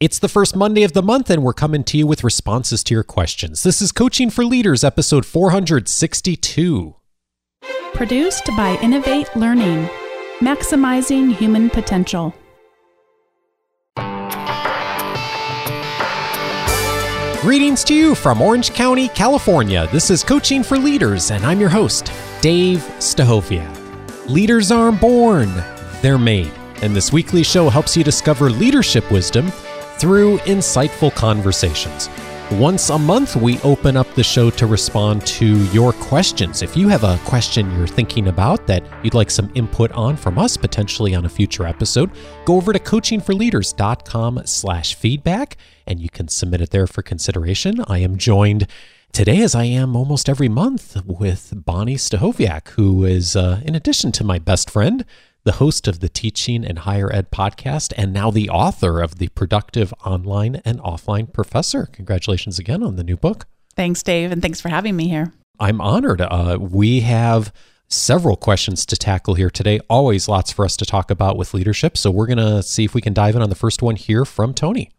It's the first Monday of the month, and we're coming to you with responses to your questions. This is Coaching for Leaders, episode 462. Produced by Innovate Learning, maximizing human potential. Greetings to you from Orange County, California. This is Coaching for Leaders, and I'm your host, Dave Stachowiak. Leaders aren't born, they're made. And this weekly show helps you discover leadership wisdom through insightful conversations. Once a month, we open up the show to respond to your questions. If you have a question you're thinking about that you'd like some input on from us, potentially on a future episode, go over to coachingforleaders.com slash feedback, and you can submit it there for consideration. I am joined today, as I am almost every month, with Bonnie Stachowiak, who is, uh, in addition to my best friend, the host of the Teaching in Higher Ed podcast, and now the author of The Productive Online and Offline Professor. Congratulations again on the new book. Thanks, Dave, and thanks for having me here. I'm honored. Uh, we have several questions to tackle here today. Always lots for us to talk about with leadership. So we're going to see if we can dive in on the first one here from Tony.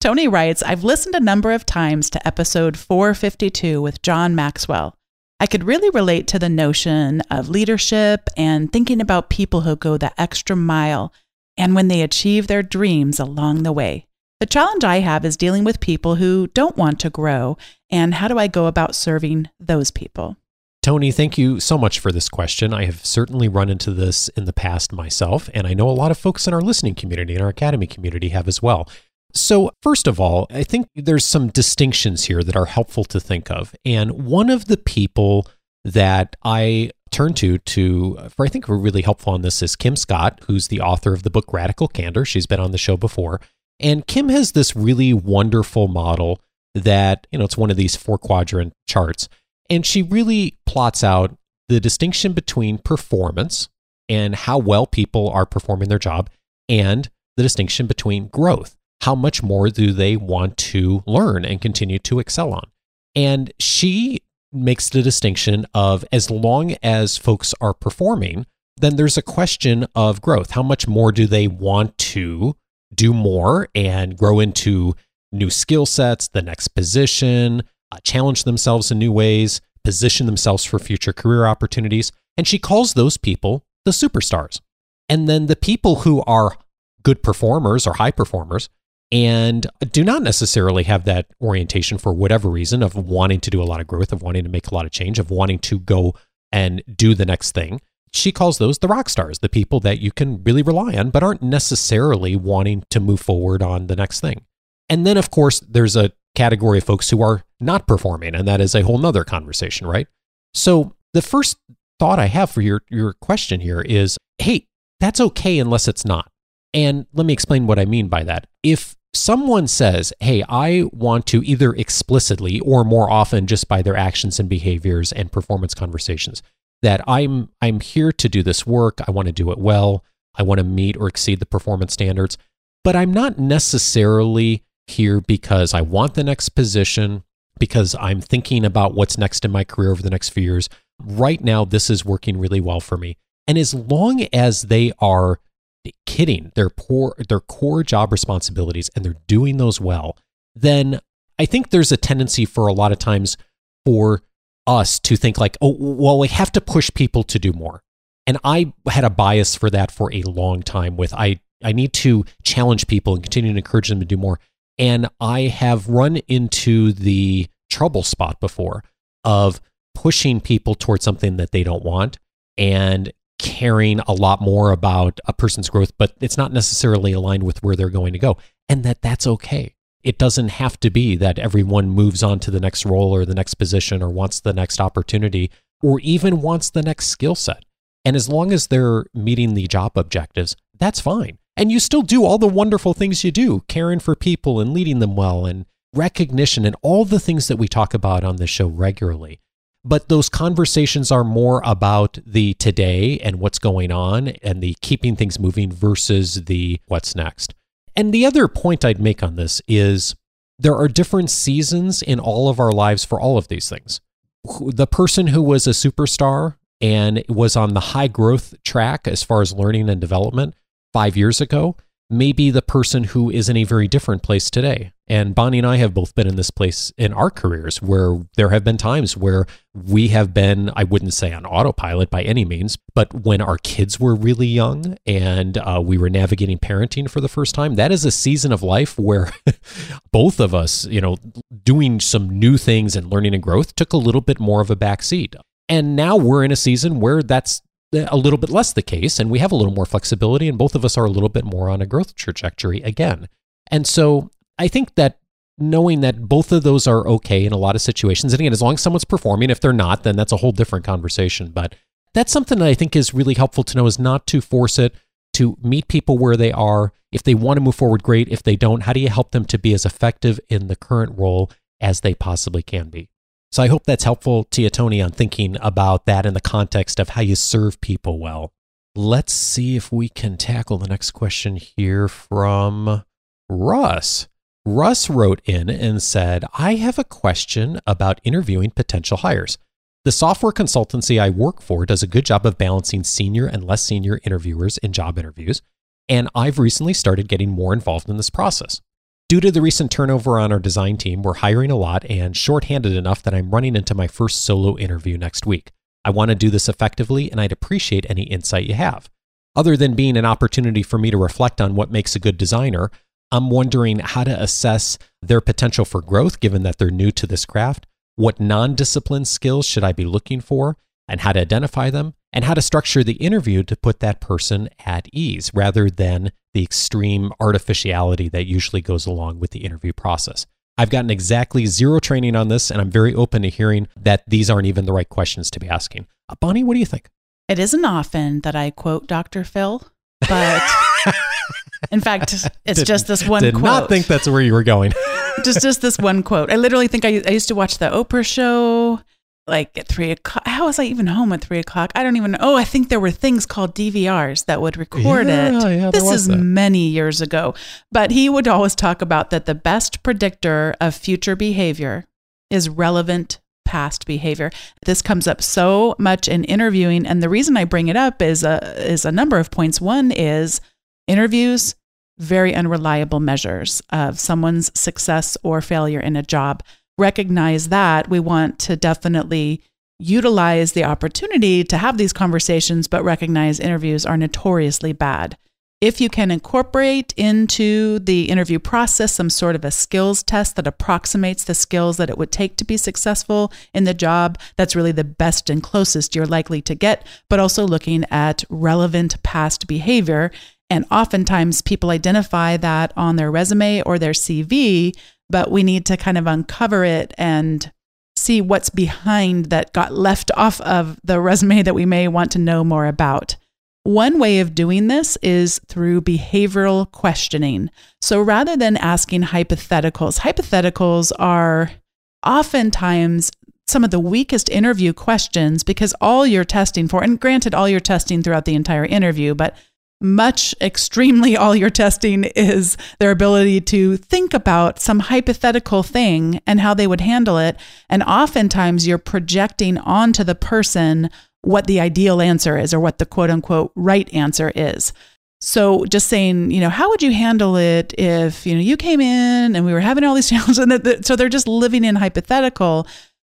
Tony writes I've listened a number of times to episode 452 with John Maxwell. I could really relate to the notion of leadership and thinking about people who go the extra mile and when they achieve their dreams along the way. The challenge I have is dealing with people who don't want to grow, and how do I go about serving those people? Tony, thank you so much for this question. I have certainly run into this in the past myself, and I know a lot of folks in our listening community and our academy community have as well. So, first of all, I think there's some distinctions here that are helpful to think of. And one of the people that I turn to to for I think we're really helpful on this is Kim Scott, who's the author of the book Radical Candor. She's been on the show before. And Kim has this really wonderful model that, you know, it's one of these four quadrant charts. And she really plots out the distinction between performance and how well people are performing their job and the distinction between growth how much more do they want to learn and continue to excel on? And she makes the distinction of as long as folks are performing, then there's a question of growth. How much more do they want to do more and grow into new skill sets, the next position, uh, challenge themselves in new ways, position themselves for future career opportunities? And she calls those people the superstars. And then the people who are good performers or high performers, and do not necessarily have that orientation for whatever reason of wanting to do a lot of growth, of wanting to make a lot of change, of wanting to go and do the next thing. She calls those the rock stars, the people that you can really rely on, but aren't necessarily wanting to move forward on the next thing. And then, of course, there's a category of folks who are not performing, and that is a whole nother conversation, right? So the first thought I have for your, your question here is hey, that's okay unless it's not. And let me explain what I mean by that. If someone says, Hey, I want to either explicitly or more often just by their actions and behaviors and performance conversations, that I'm I'm here to do this work, I want to do it well, I want to meet or exceed the performance standards, but I'm not necessarily here because I want the next position, because I'm thinking about what's next in my career over the next few years. Right now, this is working really well for me. And as long as they are kidding their poor their core job responsibilities and they're doing those well, then I think there's a tendency for a lot of times for us to think like, oh, well, we have to push people to do more. And I had a bias for that for a long time with I I need to challenge people and continue to encourage them to do more. And I have run into the trouble spot before of pushing people towards something that they don't want and caring a lot more about a person's growth, but it's not necessarily aligned with where they're going to go, and that that's okay. It doesn't have to be that everyone moves on to the next role or the next position or wants the next opportunity or even wants the next skill set. And as long as they're meeting the job objectives, that's fine. And you still do all the wonderful things you do, caring for people and leading them well and recognition and all the things that we talk about on this show regularly but those conversations are more about the today and what's going on and the keeping things moving versus the what's next. And the other point I'd make on this is there are different seasons in all of our lives for all of these things. The person who was a superstar and was on the high growth track as far as learning and development five years ago maybe the person who is in a very different place today. And Bonnie and I have both been in this place in our careers where there have been times where we have been, I wouldn't say on autopilot by any means, but when our kids were really young and uh, we were navigating parenting for the first time, that is a season of life where both of us, you know, doing some new things and learning and growth took a little bit more of a backseat. And now we're in a season where that's a little bit less the case and we have a little more flexibility and both of us are a little bit more on a growth trajectory again. And so I think that knowing that both of those are okay in a lot of situations and again as long as someone's performing if they're not then that's a whole different conversation but that's something that I think is really helpful to know is not to force it to meet people where they are if they want to move forward great if they don't how do you help them to be as effective in the current role as they possibly can be so I hope that's helpful to you, Tony, on thinking about that in the context of how you serve people well. Let's see if we can tackle the next question here from Russ. Russ wrote in and said, I have a question about interviewing potential hires. The software consultancy I work for does a good job of balancing senior and less senior interviewers in job interviews, and I've recently started getting more involved in this process. Due to the recent turnover on our design team, we're hiring a lot and shorthanded enough that I'm running into my first solo interview next week. I want to do this effectively, and I'd appreciate any insight you have. Other than being an opportunity for me to reflect on what makes a good designer, I'm wondering how to assess their potential for growth given that they're new to this craft. What non discipline skills should I be looking for, and how to identify them, and how to structure the interview to put that person at ease rather than the extreme artificiality that usually goes along with the interview process. I've gotten exactly zero training on this, and I'm very open to hearing that these aren't even the right questions to be asking. Uh, Bonnie, what do you think? It isn't often that I quote Dr. Phil, but in fact, it's did, just this one quote. I did quote. not think that's where you were going. just just this one quote. I literally think I, I used to watch the Oprah show like at three o'clock. How was I even home at three o'clock? I don't even know. Oh, I think there were things called DVRs that would record yeah, it. Yeah, this is that. many years ago. But he would always talk about that the best predictor of future behavior is relevant past behavior. This comes up so much in interviewing. And the reason I bring it up is a, is a number of points. One is interviews, very unreliable measures of someone's success or failure in a job recognize that, we want to definitely utilize the opportunity to have these conversations, but recognize interviews are notoriously bad. If you can incorporate into the interview process some sort of a skills test that approximates the skills that it would take to be successful in the job, that's really the best and closest you're likely to get, but also looking at relevant past behavior. And oftentimes people identify that on their resume or their CV, but we need to kind of uncover it and see what's behind that got left off of the resume that we may want to know more about. One way of doing this is through behavioral questioning. So rather than asking hypotheticals, hypotheticals are oftentimes some of the weakest interview questions because all you're testing for, and granted, all you're testing throughout the entire interview, but much extremely all you're testing is their ability to think about some hypothetical thing and how they would handle it. And oftentimes you're projecting onto the person what the ideal answer is or what the quote unquote right answer is. So just saying, you know, how would you handle it if, you know, you came in and we were having all these challenges and the, so they're just living in hypothetical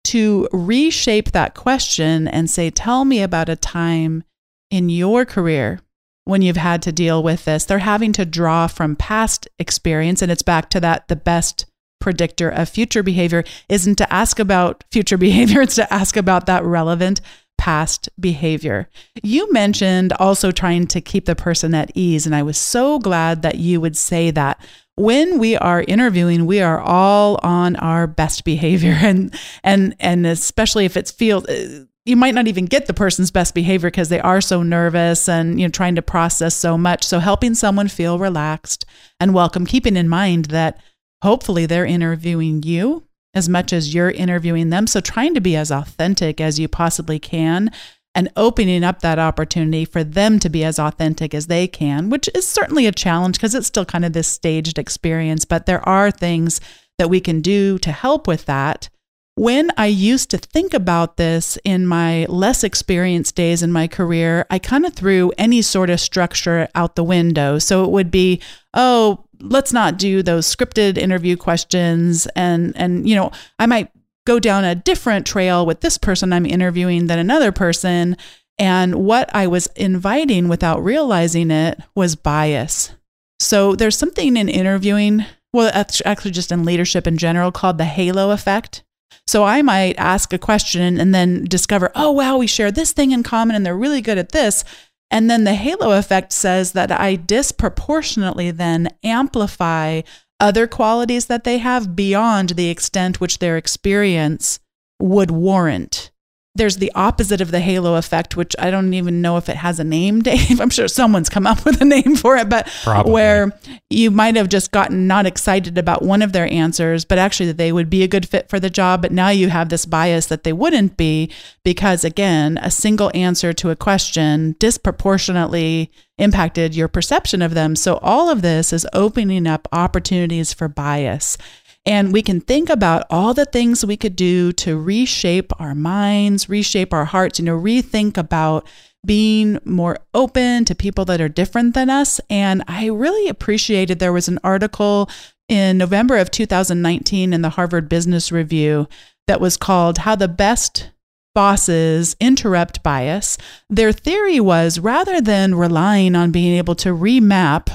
to reshape that question and say, tell me about a time in your career when you've had to deal with this. They're having to draw from past experience. And it's back to that the best predictor of future behavior isn't to ask about future behavior, it's to ask about that relevant past behavior. You mentioned also trying to keep the person at ease. And I was so glad that you would say that. When we are interviewing, we are all on our best behavior, and and and especially if it's feel uh, you might not even get the person's best behavior because they are so nervous and you know trying to process so much so helping someone feel relaxed and welcome keeping in mind that hopefully they're interviewing you as much as you're interviewing them so trying to be as authentic as you possibly can and opening up that opportunity for them to be as authentic as they can which is certainly a challenge because it's still kind of this staged experience but there are things that we can do to help with that when I used to think about this in my less experienced days in my career, I kind of threw any sort of structure out the window. So it would be, oh, let's not do those scripted interview questions. And, and, you know, I might go down a different trail with this person I'm interviewing than another person. And what I was inviting without realizing it was bias. So there's something in interviewing, well, actually just in leadership in general, called the halo effect. So I might ask a question and then discover, oh, wow, we share this thing in common and they're really good at this. And then the halo effect says that I disproportionately then amplify other qualities that they have beyond the extent which their experience would warrant there's the opposite of the halo effect, which I don't even know if it has a name, Dave. I'm sure someone's come up with a name for it, but Probably. where you might have just gotten not excited about one of their answers, but actually that they would be a good fit for the job. But now you have this bias that they wouldn't be because, again, a single answer to a question disproportionately impacted your perception of them. So all of this is opening up opportunities for bias. And we can think about all the things we could do to reshape our minds, reshape our hearts, you know, rethink about being more open to people that are different than us. And I really appreciated there was an article in November of 2019 in the Harvard Business Review that was called How the Best Bosses Interrupt Bias. Their theory was rather than relying on being able to remap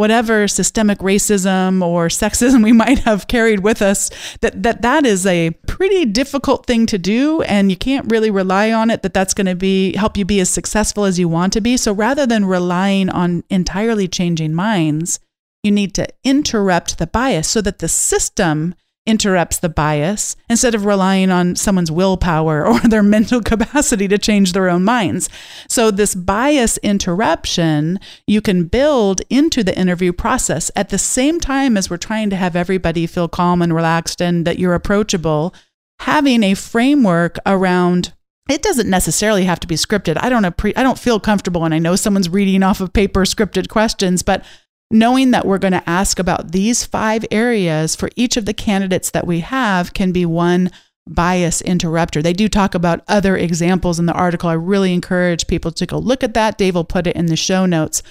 whatever systemic racism or sexism we might have carried with us that that that is a pretty difficult thing to do and you can't really rely on it that that's going to be help you be as successful as you want to be. So rather than relying on entirely changing minds you need to interrupt the bias so that the system interrupts the bias instead of relying on someone's willpower or their mental capacity to change their own minds. So, this bias interruption you can build into the interview process at the same time as we're trying to have everybody feel calm and relaxed and that you're approachable. Having a framework around it doesn't necessarily have to be scripted. I don't appre- I don't feel comfortable and I know someone's reading off of paper scripted questions, but knowing that we're going to ask about these five areas for each of the candidates that we have can be one bias interrupter. They do talk about other examples in the article. I really encourage people to go look at that. Dave will put it in the show notes.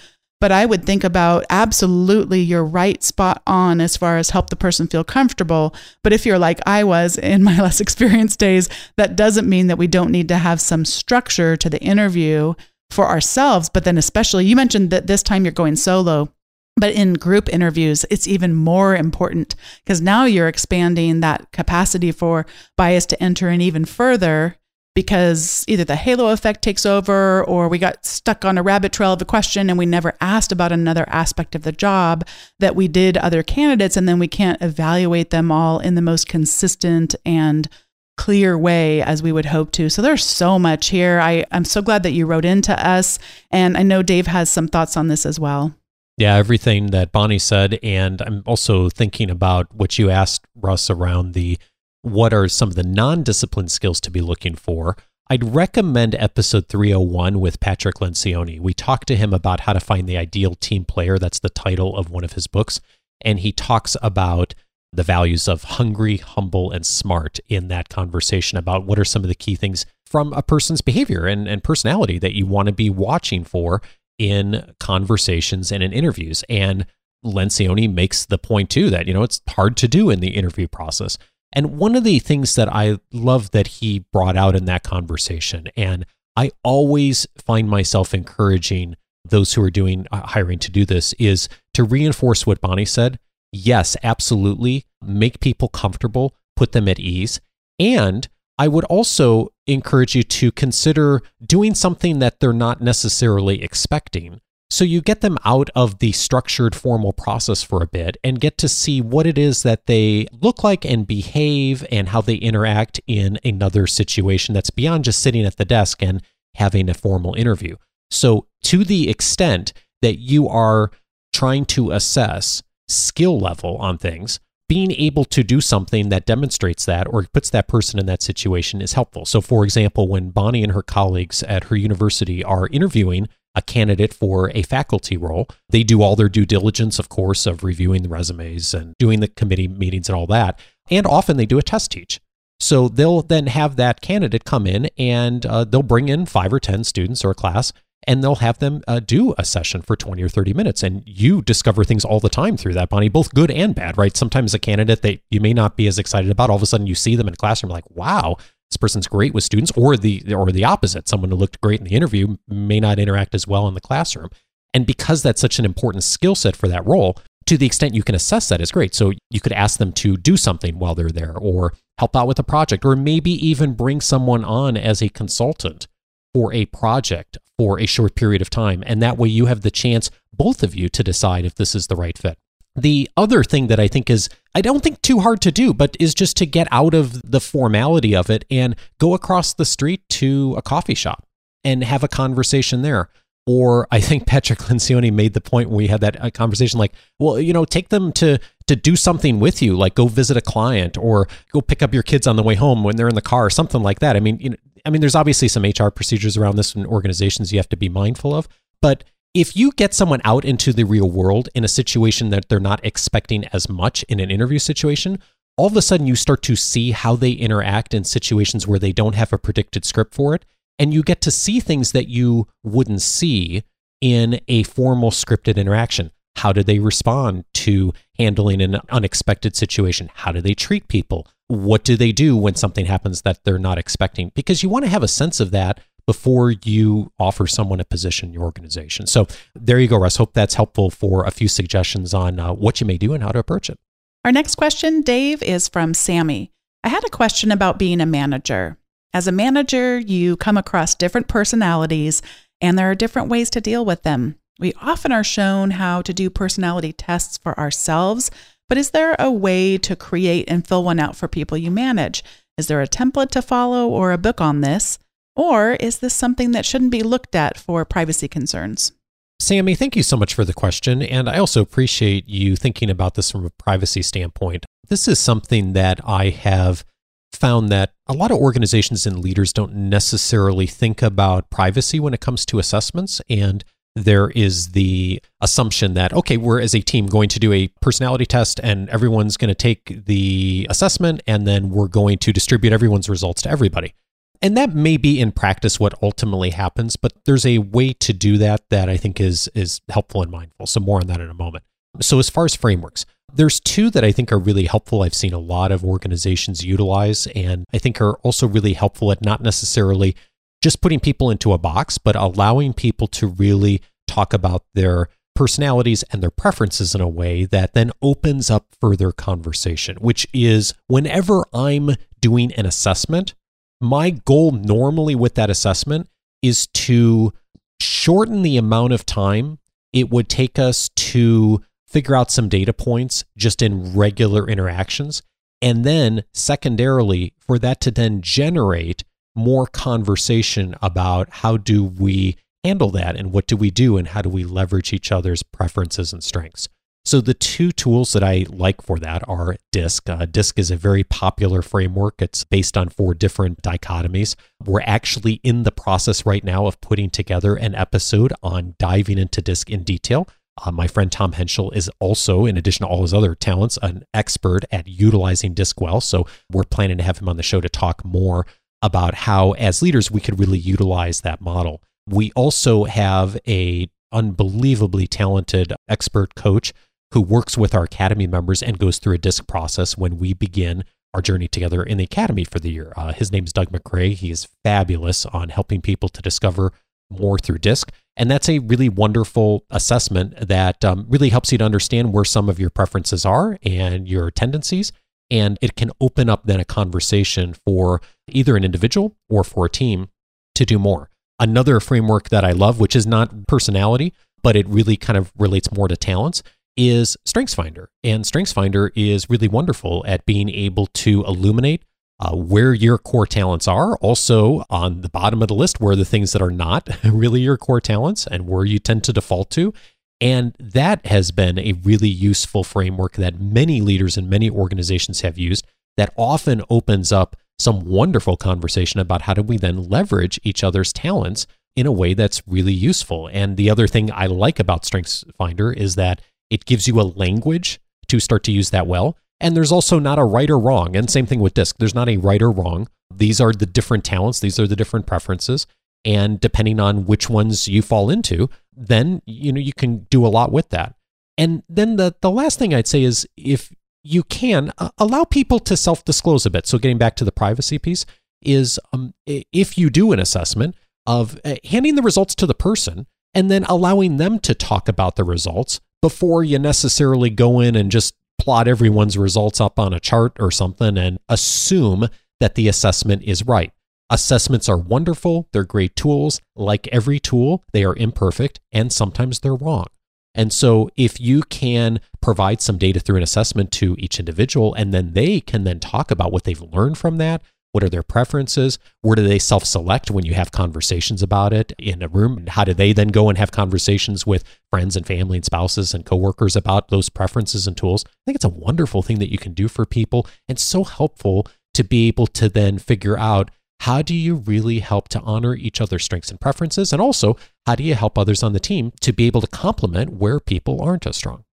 But I would think about absolutely you're right spot on as far as help the person feel comfortable. But if you're like I was in my less experienced days, that doesn't mean that we don't need to have some structure to the interview for ourselves. But then, especially, you mentioned that this time you're going solo. But in group interviews, it's even more important because now you're expanding that capacity for bias to enter in even further because either the halo effect takes over or we got stuck on a rabbit trail of a question and we never asked about another aspect of the job that we did other candidates and then we can't evaluate them all in the most consistent and clear way as we would hope to. So there's so much here. I, I'm so glad that you wrote into us. And I know Dave has some thoughts on this as well. Yeah, everything that Bonnie said. And I'm also thinking about what you asked Russ around the what are some of the non discipline skills to be looking for. I'd recommend episode 301 with Patrick Lencioni. We talked to him about how to find the ideal team player. That's the title of one of his books. And he talks about the values of hungry, humble, and smart in that conversation about what are some of the key things from a person's behavior and, and personality that you want to be watching for in conversations and in interviews. And Lencioni makes the point too that, you know, it's hard to do in the interview process. And one of the things that I love that he brought out in that conversation, and I always find myself encouraging those who are doing uh, hiring to do this, is to reinforce what Bonnie said. Yes, absolutely. Make people comfortable, put them at ease, and I would also encourage you to consider doing something that they're not necessarily expecting. So you get them out of the structured formal process for a bit and get to see what it is that they look like and behave and how they interact in another situation that's beyond just sitting at the desk and having a formal interview. So, to the extent that you are trying to assess skill level on things, being able to do something that demonstrates that or puts that person in that situation is helpful. So, for example, when Bonnie and her colleagues at her university are interviewing a candidate for a faculty role, they do all their due diligence, of course, of reviewing the resumes and doing the committee meetings and all that. And often they do a test teach. So they'll then have that candidate come in and uh, they'll bring in five or 10 students or a class and they'll have them uh, do a session for 20 or 30 minutes. And you discover things all the time through that, Bonnie, both good and bad, right? Sometimes a candidate that you may not be as excited about, all of a sudden you see them in classroom, like, wow, this person's great with students, or the or the opposite. Someone who looked great in the interview may not interact as well in the classroom. And because that's such an important skill set for that role, to the extent you can assess that is great. So you could ask them to do something while they're there, or help out with a project, or maybe even bring someone on as a consultant for a project for a short period of time. And that way you have the chance, both of you, to decide if this is the right fit. The other thing that I think is, I don't think too hard to do, but is just to get out of the formality of it and go across the street to a coffee shop and have a conversation there. Or I think Patrick Lencioni made the point when we had that uh, conversation, like, well, you know, take them to to do something with you, like go visit a client or go pick up your kids on the way home when they're in the car, or something like that. I mean, you know, I mean, there's obviously some HR procedures around this in organizations you have to be mindful of, but if you get someone out into the real world in a situation that they're not expecting as much in an interview situation, all of a sudden you start to see how they interact in situations where they don't have a predicted script for it. And you get to see things that you wouldn't see in a formal scripted interaction. How do they respond to handling an unexpected situation? How do they treat people? What do they do when something happens that they're not expecting? Because you want to have a sense of that before you offer someone a position in your organization. So there you go, Russ. Hope that's helpful for a few suggestions on uh, what you may do and how to approach it. Our next question, Dave, is from Sammy. I had a question about being a manager. As a manager, you come across different personalities, and there are different ways to deal with them. We often are shown how to do personality tests for ourselves, but is there a way to create and fill one out for people you manage? Is there a template to follow or a book on this? Or is this something that shouldn't be looked at for privacy concerns? Sammy, thank you so much for the question. And I also appreciate you thinking about this from a privacy standpoint. This is something that I have found that a lot of organizations and leaders don't necessarily think about privacy when it comes to assessments. And there is the assumption that, okay, we're as a team going to do a personality test and everyone's going to take the assessment and then we're going to distribute everyone's results to everybody. And that may be in practice what ultimately happens, but there's a way to do that that I think is is helpful and mindful. So more on that in a moment. So as far as frameworks, there's two that I think are really helpful. I've seen a lot of organizations utilize and I think are also really helpful at not necessarily just putting people into a box, but allowing people to really talk about their personalities and their preferences in a way that then opens up further conversation, which is whenever I'm doing an assessment, my goal normally with that assessment is to shorten the amount of time it would take us to figure out some data points just in regular interactions. And then, secondarily, for that to then generate more conversation about how do we handle that and what do we do and how do we leverage each other's preferences and strengths. So the two tools that I like for that are DISC. Uh, DISC is a very popular framework. It's based on four different dichotomies. We're actually in the process right now of putting together an episode on diving into DISC in detail. Uh, my friend Tom Henschel is also, in addition to all his other talents, an expert at utilizing DISC well. So we're planning to have him on the show to talk more about how, as leaders, we could really utilize that model. We also have a unbelievably talented expert coach who works with our Academy members and goes through a DISC process when we begin our journey together in the Academy for the year. Uh, his is Doug McRae. He is fabulous on helping people to discover more through DISC. And that's a really wonderful assessment that um, really helps you to understand where some of your preferences are and your tendencies. And it can open up then a conversation for either an individual or for a team to do more. Another framework that I love, which is not personality, but it really kind of relates more to talents, is StrengthsFinder. And StrengthsFinder is really wonderful at being able to illuminate uh, where your core talents are. Also, on the bottom of the list, where the things that are not really your core talents and where you tend to default to. And that has been a really useful framework that many leaders and many organizations have used that often opens up some wonderful conversation about how do we then leverage each other's talents in a way that's really useful. And the other thing I like about StrengthsFinder is that it gives you a language to start to use that well. And there's also not a right or wrong. And same thing with DISC. There's not a right or wrong. These are the different talents, these are the different preferences. And depending on which ones you fall into, then you know you can do a lot with that. And then the the last thing I'd say is if you can uh, allow people to self-disclose a bit. So getting back to the privacy piece is um, if you do an assessment of uh, handing the results to the person and then allowing them to talk about the results before you necessarily go in and just plot everyone's results up on a chart or something and assume that the assessment is right. Assessments are wonderful, they're great tools. Like every tool, they are imperfect and sometimes they're wrong. And so, if you can provide some data through an assessment to each individual, and then they can then talk about what they've learned from that, what are their preferences? Where do they self select when you have conversations about it in a room? How do they then go and have conversations with friends and family and spouses and coworkers about those preferences and tools? I think it's a wonderful thing that you can do for people and so helpful to be able to then figure out how do you really help to honor each other's strengths and preferences? And also, how do you help others on the team to be able to complement where people aren't as strong?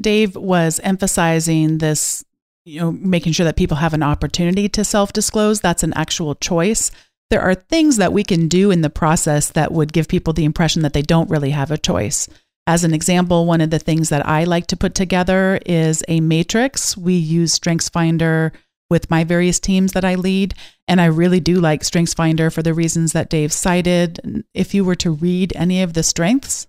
Dave was emphasizing this you know, making sure that people have an opportunity to self disclose. That's an actual choice. There are things that we can do in the process that would give people the impression that they don't really have a choice. As an example, one of the things that I like to put together is a matrix. We use StrengthsFinder with my various teams that I lead. And I really do like StrengthsFinder for the reasons that Dave cited. If you were to read any of the strengths,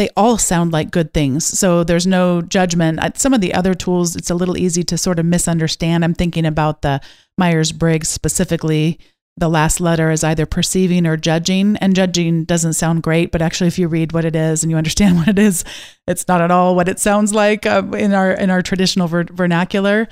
they all sound like good things. So there's no judgment. Some of the other tools, it's a little easy to sort of misunderstand. I'm thinking about the Myers Briggs specifically. The last letter is either perceiving or judging, and judging doesn't sound great. But actually, if you read what it is and you understand what it is, it's not at all what it sounds like uh, in our in our traditional ver- vernacular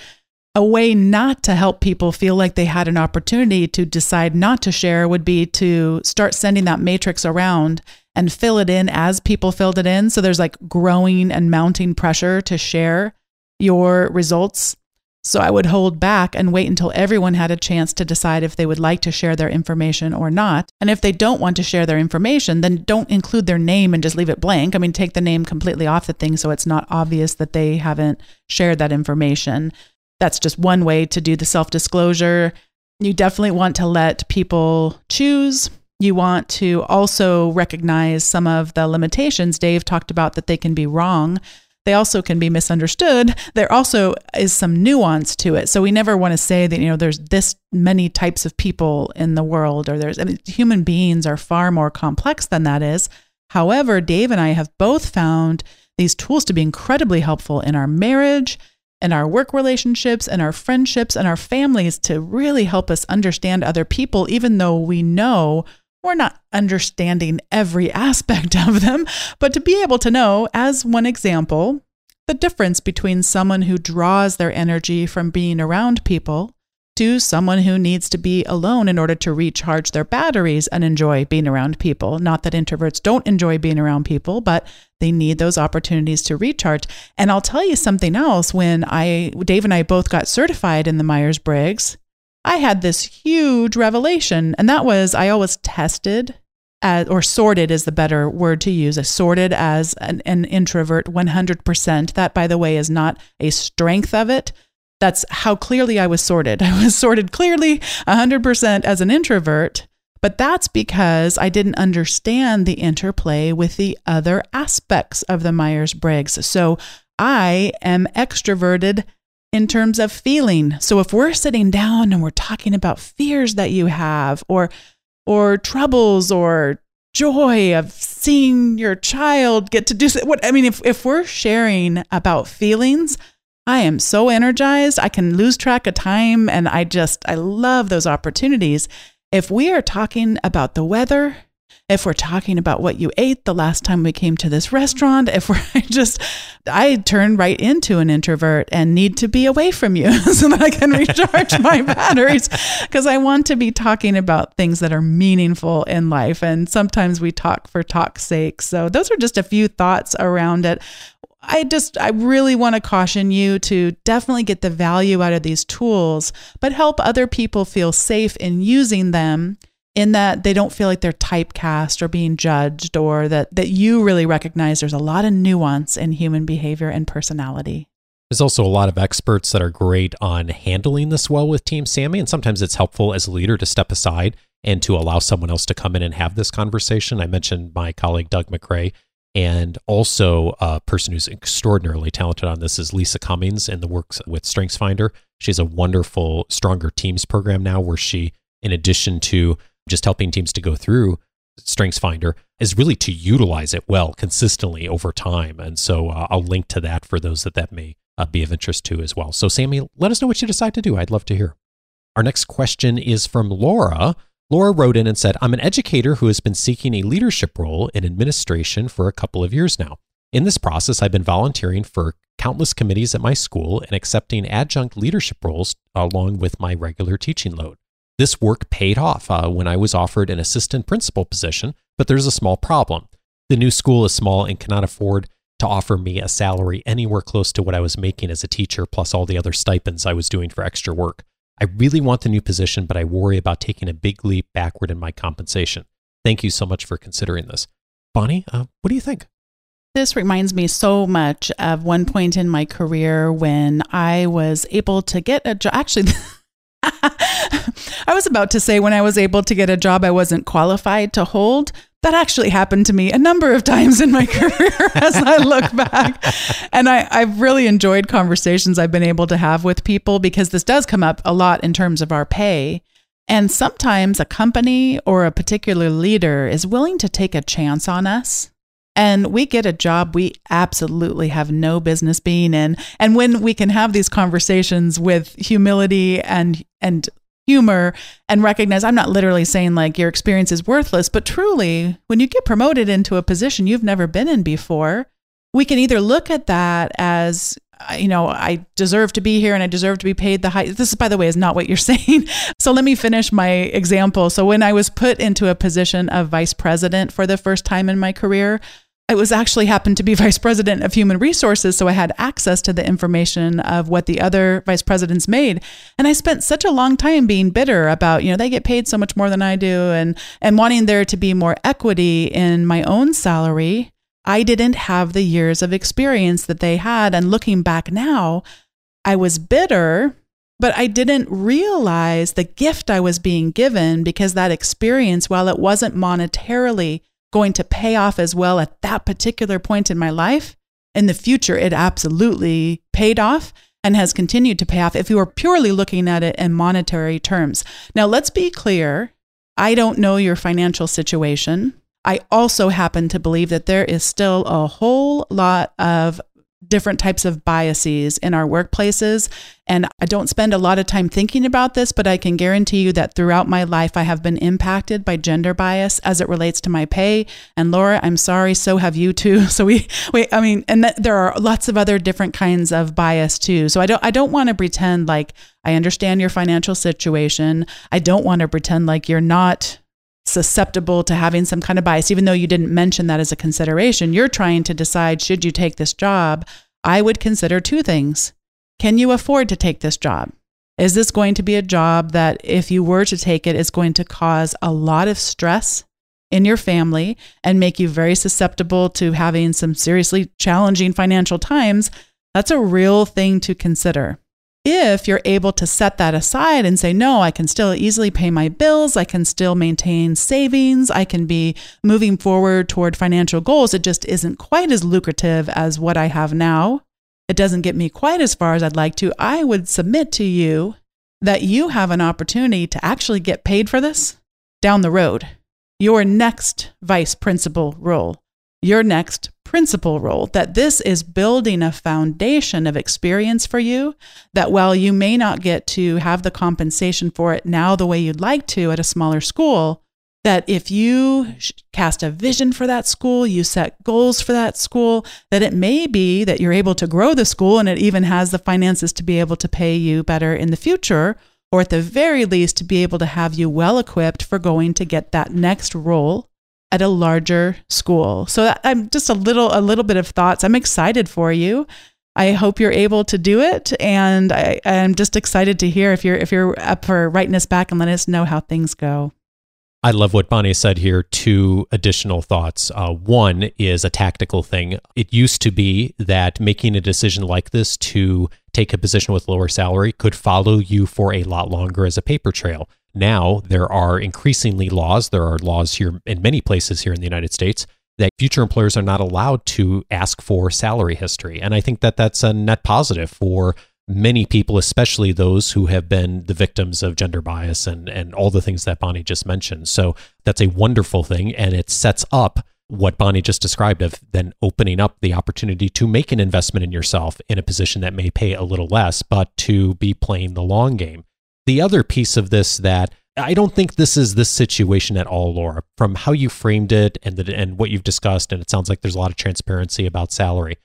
a way not to help people feel like they had an opportunity to decide not to share would be to start sending that matrix around and fill it in as people filled it in. So there's like growing and mounting pressure to share your results. So I would hold back and wait until everyone had a chance to decide if they would like to share their information or not. And if they don't want to share their information, then don't include their name and just leave it blank. I mean, take the name completely off the thing so it's not obvious that they haven't shared that information. That's just one way to do the self disclosure. You definitely want to let people choose. You want to also recognize some of the limitations. Dave talked about that they can be wrong. They also can be misunderstood. There also is some nuance to it. So we never want to say that, you know, there's this many types of people in the world or there's I mean, human beings are far more complex than that is. However, Dave and I have both found these tools to be incredibly helpful in our marriage and our work relationships and our friendships and our families to really help us understand other people, even though we know we're not understanding every aspect of them, but to be able to know, as one example, the difference between someone who draws their energy from being around people to someone who needs to be alone in order to recharge their batteries and enjoy being around people. Not that introverts don't enjoy being around people, but they need those opportunities to recharge. And I'll tell you something else when I Dave and I both got certified in the Myers-Briggs, I had this huge revelation and that was I always tested as, or sorted is the better word to use. I sorted as an, an introvert 100%. That, by the way, is not a strength of it, that's how clearly I was sorted. I was sorted clearly 100% as an introvert, but that's because I didn't understand the interplay with the other aspects of the Myers Briggs. So I am extroverted in terms of feeling. So if we're sitting down and we're talking about fears that you have or or troubles or joy of seeing your child get to do what I mean if if we're sharing about feelings, I am so energized. I can lose track of time and I just, I love those opportunities. If we are talking about the weather, if we're talking about what you ate the last time we came to this restaurant, if we're just, I turn right into an introvert and need to be away from you so that I can recharge my batteries because I want to be talking about things that are meaningful in life. And sometimes we talk for talk's sake. So those are just a few thoughts around it. I just, I really want to caution you to definitely get the value out of these tools, but help other people feel safe in using them in that they don't feel like they're typecast or being judged or that, that you really recognize there's a lot of nuance in human behavior and personality. There's also a lot of experts that are great on handling this well with Team Sammy, and sometimes it's helpful as a leader to step aside and to allow someone else to come in and have this conversation. I mentioned my colleague Doug McRae, and also a person who's extraordinarily talented on this is Lisa Cummings in the works with StrengthsFinder. She has a wonderful Stronger Teams program now where she, in addition to just helping teams to go through StrengthsFinder, is really to utilize it well consistently over time. And so uh, I'll link to that for those that that may uh, be of interest to as well. So, Sammy, let us know what you decide to do. I'd love to hear. Our next question is from Laura. Laura wrote in and said, I'm an educator who has been seeking a leadership role in administration for a couple of years now. In this process, I've been volunteering for countless committees at my school and accepting adjunct leadership roles along with my regular teaching load. This work paid off uh, when I was offered an assistant principal position, but there's a small problem. The new school is small and cannot afford to offer me a salary anywhere close to what I was making as a teacher, plus all the other stipends I was doing for extra work. I really want the new position, but I worry about taking a big leap backward in my compensation. Thank you so much for considering this. Bonnie, uh, what do you think? This reminds me so much of one point in my career when I was able to get a job. Actually, I was about to say when I was able to get a job I wasn't qualified to hold. That actually happened to me a number of times in my career as I look back. And I, I've really enjoyed conversations I've been able to have with people because this does come up a lot in terms of our pay. And sometimes a company or a particular leader is willing to take a chance on us and we get a job we absolutely have no business being in and when we can have these conversations with humility and and humor and recognize I'm not literally saying like your experience is worthless but truly when you get promoted into a position you've never been in before we can either look at that as uh, you know, I deserve to be here and I deserve to be paid the high. This, by the way, is not what you're saying. So let me finish my example. So when I was put into a position of vice president for the first time in my career, it was actually happened to be vice president of human resources so i had access to the information of what the other vice presidents made. And i spent such a long time being bitter about you know they get paid so much more than i do and and wanting there to be more equity in my own salary. I didn't have the years of experience that they had. And looking back now i was bitter but I didn't realize the gift I was being given because that experience, while it wasn't monetarily going to pay off as well at that particular point in my life. In the future, it absolutely paid off and has continued to pay off if you are purely looking at it in monetary terms. Now, let's be clear I don't know your financial situation. I also happen to believe that there is still a whole lot of different types of biases in our workplaces. And I don't spend a lot of time thinking about this, but I can guarantee you that throughout my life, I have been impacted by gender bias as it relates to my pay. And Laura, I'm sorry, so have you too. So we, we I mean, and th- there are lots of other different kinds of bias too. So I don't, I don't want to pretend like I understand your financial situation. I don't want to pretend like you're not susceptible to having some kind of bias, even though you didn't mention that as a consideration. You're trying to decide should you take this job. I would consider two things. Can you afford to take this job? Is this going to be a job that, if you were to take it, is going to cause a lot of stress in your family and make you very susceptible to having some seriously challenging financial times? That's a real thing to consider if you're able to set that aside and say, no, I can still easily pay my bills, I can still maintain savings, I can be moving forward toward financial goals, it just isn't quite as lucrative as what I have now. It doesn't get me quite as far as I'd like to. I would submit to you that you have an opportunity to actually get paid for this down the road. Your next vice principal role your next principal role, that this is building a foundation of experience for you. That while you may not get to have the compensation for it now the way you'd like to at a smaller school, that if you cast a vision for that school, you set goals for that school, that it may be that you're able to grow the school and it even has the finances to be able to pay you better in the future, or at the very least to be able to have you well equipped for going to get that next role at a larger school. So I'm just a little a little bit of thoughts. I'm excited for you. I hope you're able to do it, and I, am just excited to hear if you're if you're up for writing us back and letting us know how things go. I love what Bonnie said here. Two additional thoughts. Uh, one is a tactical thing. It used to be that making a decision like this to take a position with lower salary could follow you for a lot longer as a paper trail. Now there are increasingly laws, there are laws here in many places here in the United States that future employers are not allowed to ask for salary history. And I think that that's a net positive for many people, especially those who have been the victims of gender bias and, and all the things that Bonnie just mentioned. So that's a wonderful thing. And it sets up what Bonnie just described of then opening up the opportunity to make an investment in yourself in a position that may pay a little less, but to be playing the long game. The other piece of this that I don't think this is this situation at all, Laura, from how you framed it and the, and what you've discussed, and it sounds like there's a lot of transparency about salary.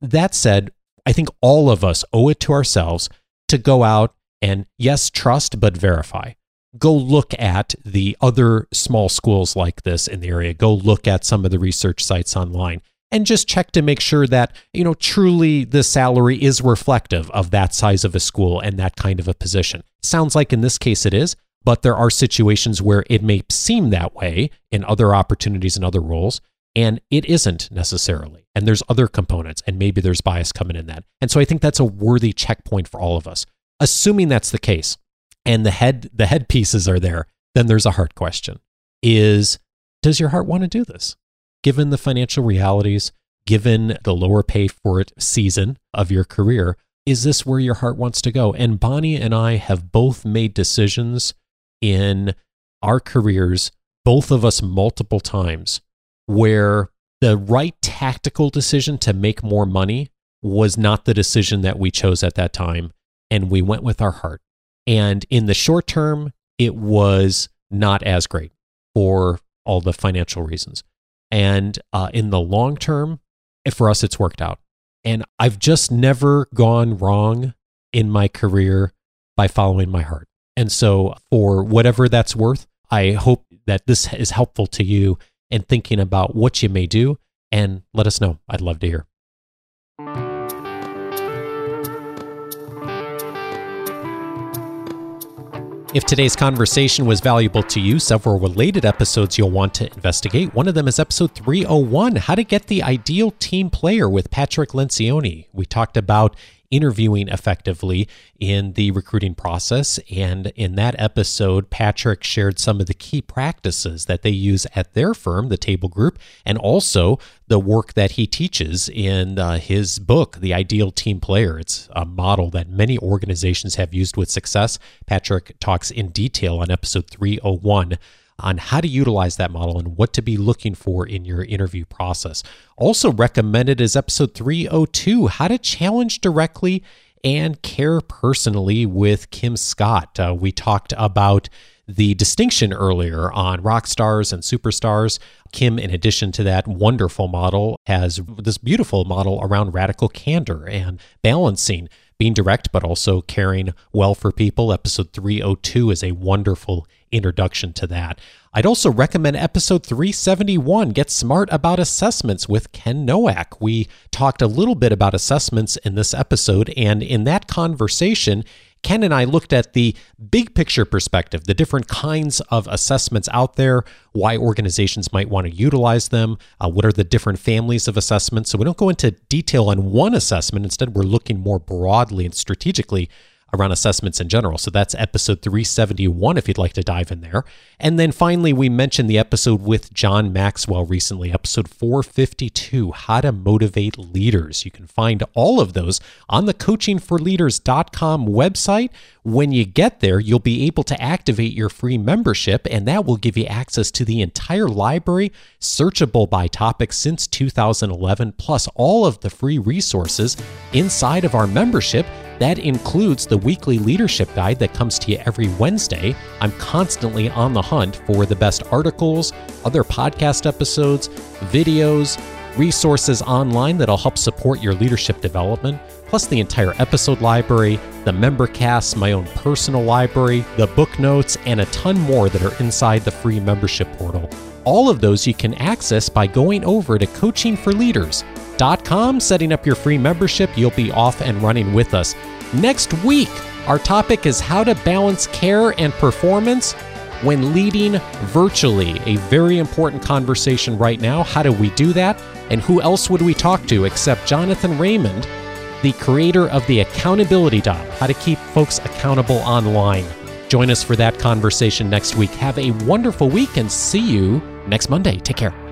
That said, I think all of us owe it to ourselves to go out and, yes, trust, but verify. Go look at the other small schools like this in the area. Go look at some of the research sites online and just check to make sure that, you know, truly the salary is reflective of that size of a school and that kind of a position. Sounds like in this case it is, but there are situations where it may seem that way in other opportunities and other roles. And it isn't necessarily. And there's other components, and maybe there's bias coming in that. And so I think that's a worthy checkpoint for all of us. Assuming that's the case, and the head the head pieces are there, then there's a heart question. Is does your heart want to do this? Given the financial realities, given the lower pay for it season of your career, is this where your heart wants to go? And Bonni and I have both made decisions in our careers, both of us multiple times, where the right tactical decision to make more money was not the decision that we chose at that time. And we went with our heart. And in the short term, it was not as great for all the financial reasons. And uh, in the long term, for us, it's worked out. And I've just never gone wrong in my career by following my heart. And so, for whatever that's worth, I hope that this is helpful to you in thinking about what you may do and let us know. I'd love to hear. If today's conversation was valuable to you, several related episodes you'll want to investigate. One of them is episode 301 How to Get the Ideal Team Player with Patrick Lencioni. We talked about interviewing effectively in the recruiting process. And in that episode, Patrick shared some of the key practices that they use at their firm, the Table Group, and also the work that he teaches in uh, his book, The Ideal Team Player. It's a model that many organizations have used with success. Patrick talks in detail on episode 301 on how to utilize that model and what to be looking for in your interview process. Also recommended is episode 302 How to Challenge Directly and Care Personally with Kim Scott. Uh, we talked about the distinction earlier on rock stars and superstars. Kim, in addition to that wonderful model, has this beautiful model around radical candor and balancing being direct, but also caring well for people. Episode 302 is a wonderful introduction to that. I'd also recommend episode 371, Get Smart About Assessments with Ken Nowack. We talked a little bit about assessments in this episode, and in that conversation, Ken and I looked at the big picture perspective, the different kinds of assessments out there, why organizations might want to utilize them, uh, what are the different families of assessments. So we don't go into detail on one assessment. Instead, we're looking more broadly and strategically around assessments in general. So that's episode 371 if you'd like to dive in there. And then finally, we mentioned the episode with John Maxwell recently, episode 452 How to Motivate Leaders. You can find all of those on the coachingforleaders.com website. When you get there, you'll be able to activate your free membership, and that will give you access to the entire library, searchable by topic since 2011, plus all of the free resources inside of our membership. That includes the weekly leadership guide that comes to you every Wednesday. I'm constantly on the hunt for the best articles, other podcast episodes, videos, resources online that'll help support your leadership development, plus the entire episode library, the member casts, my own personal library, the book notes, and a ton more that are inside the free membership portal. All of those you can access by going over to Coaching for Leaders com, setting up your free membership. You'll be off and running with us. Next week, our topic is how to balance care and performance when leading virtually. A very important conversation right now. How do we do that? And who else would we talk to except Jonathan Raymond, the creator of the Accountability Dial, how to keep folks accountable online. Join us for that conversation next week. Have a wonderful week and see you next Monday. Take care.